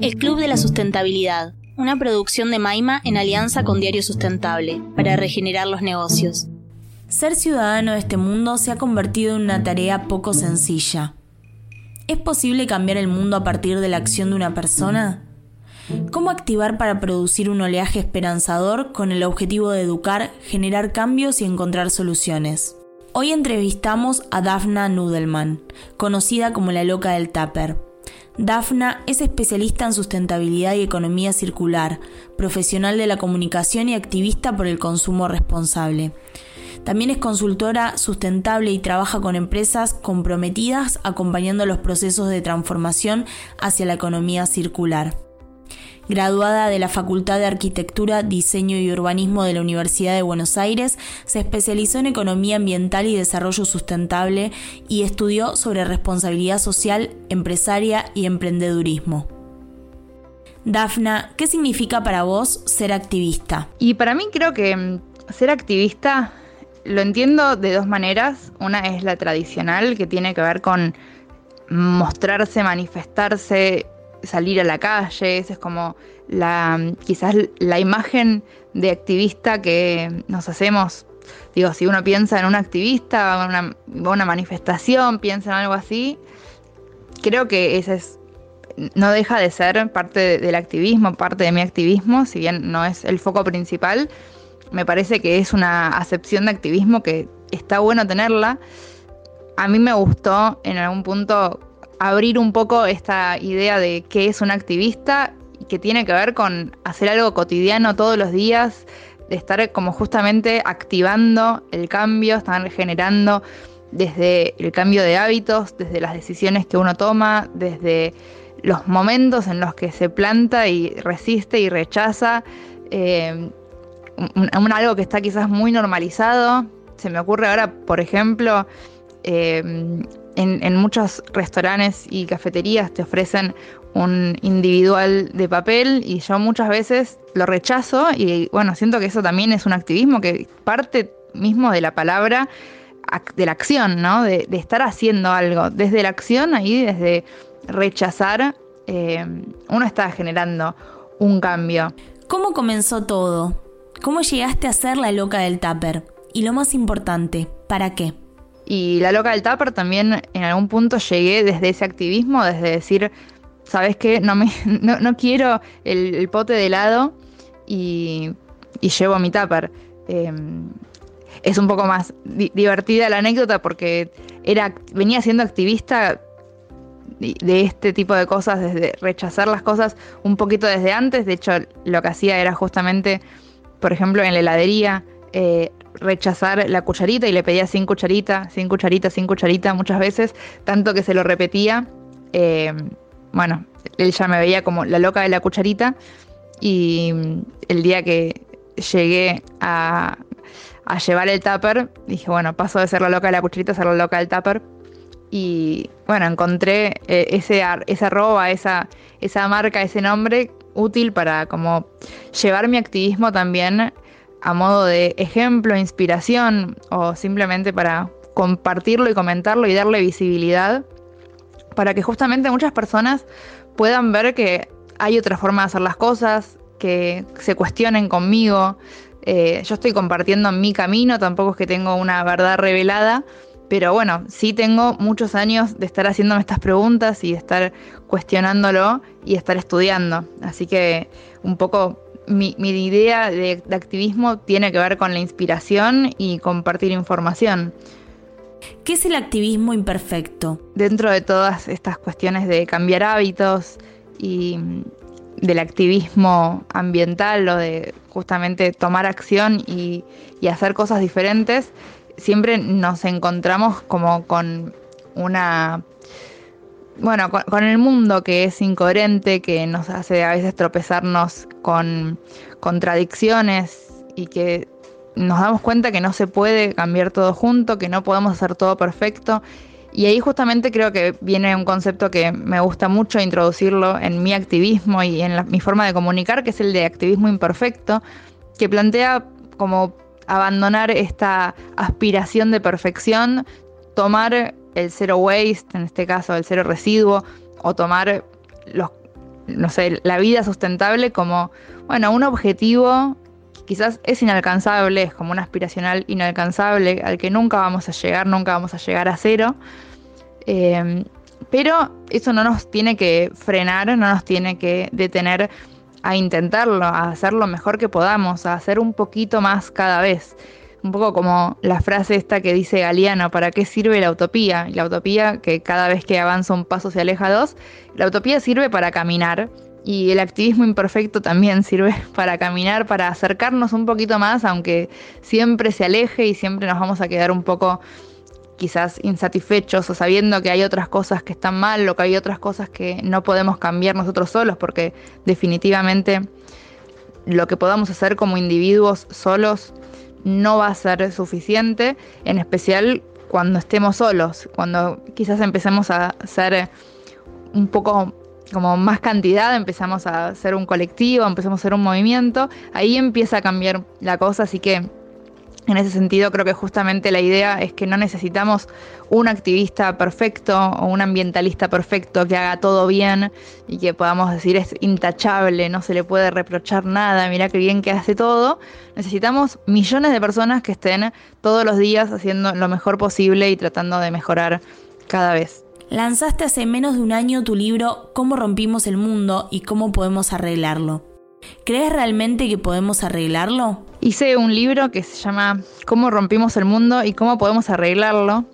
El Club de la Sustentabilidad, una producción de Maima en alianza con Diario Sustentable, para regenerar los negocios. Ser ciudadano de este mundo se ha convertido en una tarea poco sencilla. ¿Es posible cambiar el mundo a partir de la acción de una persona? ¿Cómo activar para producir un oleaje esperanzador con el objetivo de educar, generar cambios y encontrar soluciones? Hoy entrevistamos a Dafna Nudelman, conocida como la loca del Tupper. Dafna es especialista en sustentabilidad y economía circular, profesional de la comunicación y activista por el consumo responsable. También es consultora sustentable y trabaja con empresas comprometidas acompañando los procesos de transformación hacia la economía circular. Graduada de la Facultad de Arquitectura, Diseño y Urbanismo de la Universidad de Buenos Aires, se especializó en Economía Ambiental y Desarrollo Sustentable y estudió sobre responsabilidad social, empresaria y emprendedurismo. Dafna, ¿qué significa para vos ser activista? Y para mí creo que mm, ser activista lo entiendo de dos maneras. Una es la tradicional, que tiene que ver con mostrarse, manifestarse, salir a la calle, es como la quizás la imagen de activista que nos hacemos. Digo, si uno piensa en un activista, una, una manifestación, piensa en algo así, creo que ese es no deja de ser parte del activismo, parte de mi activismo, si bien no es el foco principal, me parece que es una acepción de activismo que está bueno tenerla. A mí me gustó en algún punto abrir un poco esta idea de qué es un activista que tiene que ver con hacer algo cotidiano todos los días, de estar como justamente activando el cambio, estar generando desde el cambio de hábitos, desde las decisiones que uno toma, desde los momentos en los que se planta y resiste y rechaza, eh, un, algo que está quizás muy normalizado. Se me ocurre ahora, por ejemplo, eh, en, muchos restaurantes y cafeterías te ofrecen un individual de papel y yo muchas veces lo rechazo y bueno, siento que eso también es un activismo que parte mismo de la palabra, de la acción, ¿no? De, estar haciendo algo. Desde la acción, ahí, desde rechazar, eh, uno está generando un cambio. ¿Cómo comenzó todo? ¿Cómo llegaste a ser la loca del tupper? Y lo más importante, ¿para qué? Y la loca del tupper también en algún punto llegué desde ese activismo, desde decir, ¿sabes qué? No, me, no, quiero el, pote de helado y, llevo mi tupper. Em, es un poco más divertida la anécdota porque era, venía siendo activista de este tipo de cosas, desde rechazar las cosas un poquito desde antes. De hecho, lo que hacía era justamente, por ejemplo, en la heladería, eh, rechazar la cucharita y le pedía sin cucharita, sin cucharita, sin cucharita muchas veces, tanto que se lo repetía. Eh, bueno, él ya me veía como la loca de la cucharita y el día que llegué a, llevar el tupper, dije, bueno, paso de ser la loca de la cucharita a ser la loca del tupper. Y bueno, encontré eh, ese, esa arroba, esa, esa marca, ese nombre útil para como llevar mi activismo también a modo de ejemplo, inspiración o simplemente para compartirlo y comentarlo y darle visibilidad para que justamente muchas personas puedan ver que hay otra forma de hacer las cosas, que se cuestionen conmigo. Eh, yo estoy compartiendo mi camino, tampoco es que tengo una verdad revelada, pero bueno, sí tengo muchos años de estar haciéndome estas preguntas y de estar cuestionándolo y estar estudiando. Así que un poco mi, idea de, activismo tiene que ver con la inspiración y compartir información. ¿Qué es el activismo imperfecto? Dentro de todas estas cuestiones de cambiar hábitos y del activismo ambiental o de justamente tomar acción y, y hacer cosas diferentes, siempre nos encontramos como con una bueno, con, el mundo que es incoherente, que nos hace a veces tropezarnos con contradicciones y que nos damos cuenta que no se puede cambiar todo junto, que no podemos hacer todo perfecto. Y ahí justamente creo que viene un concepto que me gusta mucho introducirlo en mi activismo y en mi forma de comunicar, que es el de activismo imperfecto, que plantea como abandonar esta aspiración de perfección, tomar el cero waste, en este caso el cero residuo, o tomar los, no sé, la vida sustentable como, bueno, un objetivo quizás es inalcanzable, es como un aspiracional inalcanzable al que nunca vamos a llegar, nunca vamos a llegar a cero. Eh, pero eso no nos tiene que frenar, no nos tiene que detener a intentarlo, a hacer lo mejor que podamos, a hacer un poquito más cada vez. Un poco como la frase esta que dice Galeano, ¿para qué sirve la utopía? La utopía, que cada vez que avanza un paso se aleja dos, la utopía sirve para caminar y el activismo imperfecto también sirve para caminar, para acercarnos un poquito más, aunque siempre se aleje y siempre nos vamos a quedar un poco quizás insatisfechos o sabiendo que hay otras cosas que están mal o que hay otras cosas que no podemos cambiar nosotros solos, porque definitivamente lo que podamos hacer como individuos solos no va a ser suficiente, en especial cuando estemos solos, cuando quizás empecemos a ser un poco como más cantidad, empezamos a ser un colectivo, empezamos a ser un movimiento, ahí empieza a cambiar la cosa, así que en ese sentido, creo que justamente la idea es que no necesitamos un activista perfecto o un ambientalista perfecto que haga todo bien y que podamos decir es intachable, no se le puede reprochar nada, mira qué bien que hace todo. Necesitamos millones de personas que estén todos los días haciendo lo mejor posible y tratando de mejorar cada vez. Lanzaste hace menos de un año tu libro Cómo rompimos el mundo y cómo podemos arreglarlo. ¿Crees realmente que podemos arreglarlo? Hice un libro que se llama Cómo rompimos el mundo y cómo podemos arreglarlo.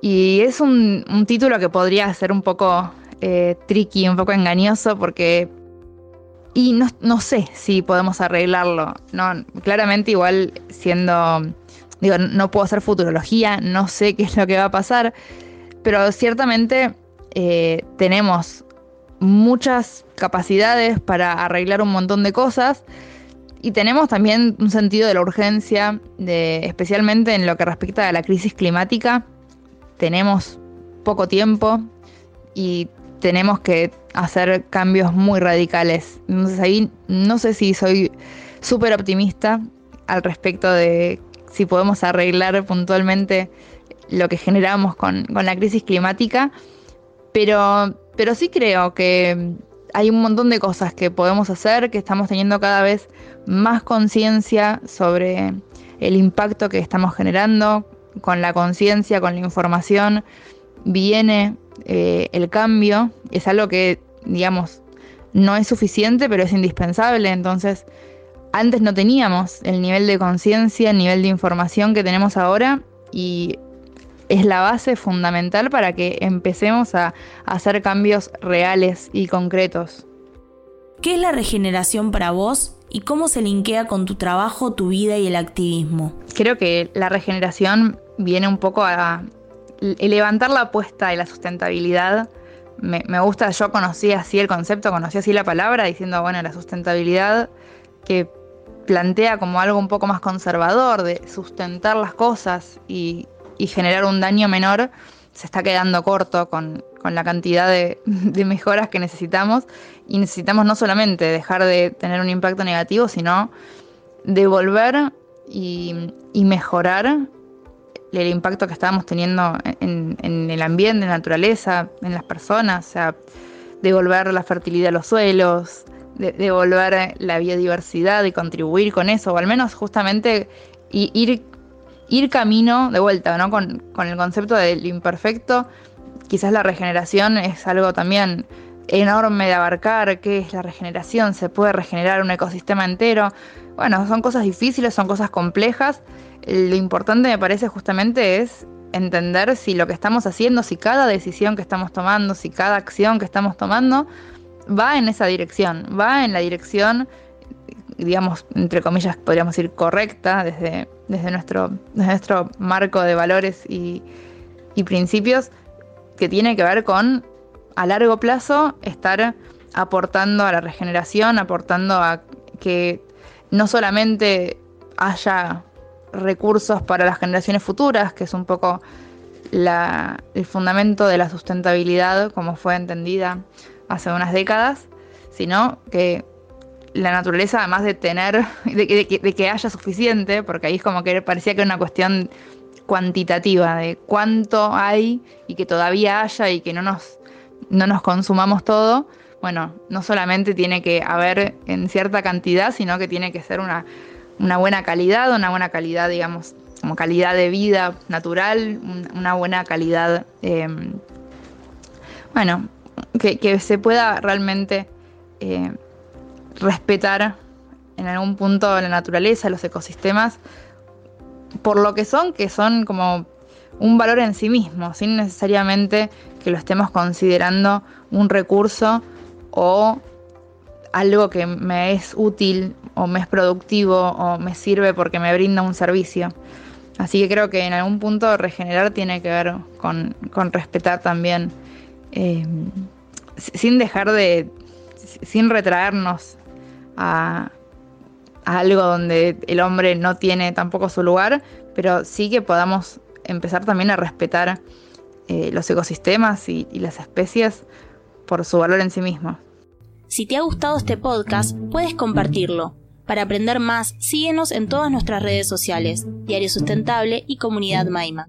Y es un, título que podría ser un poco eh, tricky, un poco engañoso, porque... Y no, sé si podemos arreglarlo. No, claramente igual siendo... Digo, no puedo hacer futurología, no sé qué es lo que va a pasar, pero ciertamente eh, tenemos muchas capacidades para arreglar un montón de cosas y tenemos también un sentido de la urgencia, de, especialmente en lo que respecta a la crisis climática. Tenemos poco tiempo y tenemos que hacer cambios muy radicales. Entonces ahí no sé si soy súper optimista al respecto de si podemos arreglar puntualmente lo que generamos con, con la crisis climática, pero pero sí creo que hay un montón de cosas que podemos hacer, que estamos teniendo cada vez más conciencia sobre el impacto que estamos generando. Con la conciencia, con la información, viene eh, el cambio. Es algo que, digamos, no es suficiente, pero es indispensable. Entonces, antes no teníamos el nivel de conciencia, el nivel de información que tenemos ahora y es la base fundamental para que empecemos a, hacer cambios reales y concretos. ¿Qué es la regeneración para vos y cómo se linkea con tu trabajo, tu vida y el activismo? Creo que la regeneración viene un poco a levantar la apuesta y la sustentabilidad. Me, me, gusta, yo conocí así el concepto, conocí así la palabra, diciendo, bueno, la sustentabilidad que plantea como algo un poco más conservador, de sustentar las cosas y y generar un daño menor se está quedando corto con, la cantidad de, mejoras que necesitamos. Y necesitamos no solamente dejar de tener un impacto negativo, sino devolver y, y mejorar el impacto que estábamos teniendo en, el ambiente, en la naturaleza, en las personas, o sea, devolver la fertilidad a los suelos, devolver la biodiversidad y contribuir con eso, o al menos justamente ir ir camino de vuelta, ¿no? Con, el concepto del imperfecto, quizás la regeneración es algo también enorme de abarcar, ¿qué es la regeneración? ¿Se puede regenerar un ecosistema entero? Bueno, son cosas difíciles, son cosas complejas. Lo importante me parece justamente es entender si lo que estamos haciendo, si cada decisión que estamos tomando, si cada acción que estamos tomando va en esa dirección, va en la dirección digamos, entre comillas, podríamos decir correcta desde, desde, nuestro, nuestro marco de valores y, principios, que tiene que ver con, a largo plazo, estar aportando a la regeneración, aportando a que no solamente haya recursos para las generaciones futuras, que es un poco el fundamento de la sustentabilidad como fue entendida hace unas décadas, sino que la naturaleza, además de tener, de, que haya suficiente, porque ahí es como que parecía que era una cuestión cuantitativa, de cuánto hay y que todavía haya y que no nos, no nos consumamos todo, bueno, no solamente tiene que haber en cierta cantidad, sino que tiene que ser una, buena calidad, una buena calidad, digamos, como calidad de vida natural, una buena calidad, em, bueno, que, se pueda realmente eh, respetar en algún punto la naturaleza, los ecosistemas, por lo que son, que son como un valor en sí mismo, sin necesariamente que lo estemos considerando un recurso o algo que me es útil o me es productivo o me sirve porque me brinda un servicio. Así que creo que en algún punto regenerar tiene que ver con, respetar también, eh, sin dejar de, sin retraernos a, algo donde el hombre no tiene tampoco su lugar, pero sí que podamos empezar también a respetar eh, los ecosistemas y, las especies por su valor en sí mismo. Si te ha gustado este podcast, puedes compartirlo. Para aprender más, síguenos en todas nuestras redes sociales, Diario Sustentable y Comunidad Maima.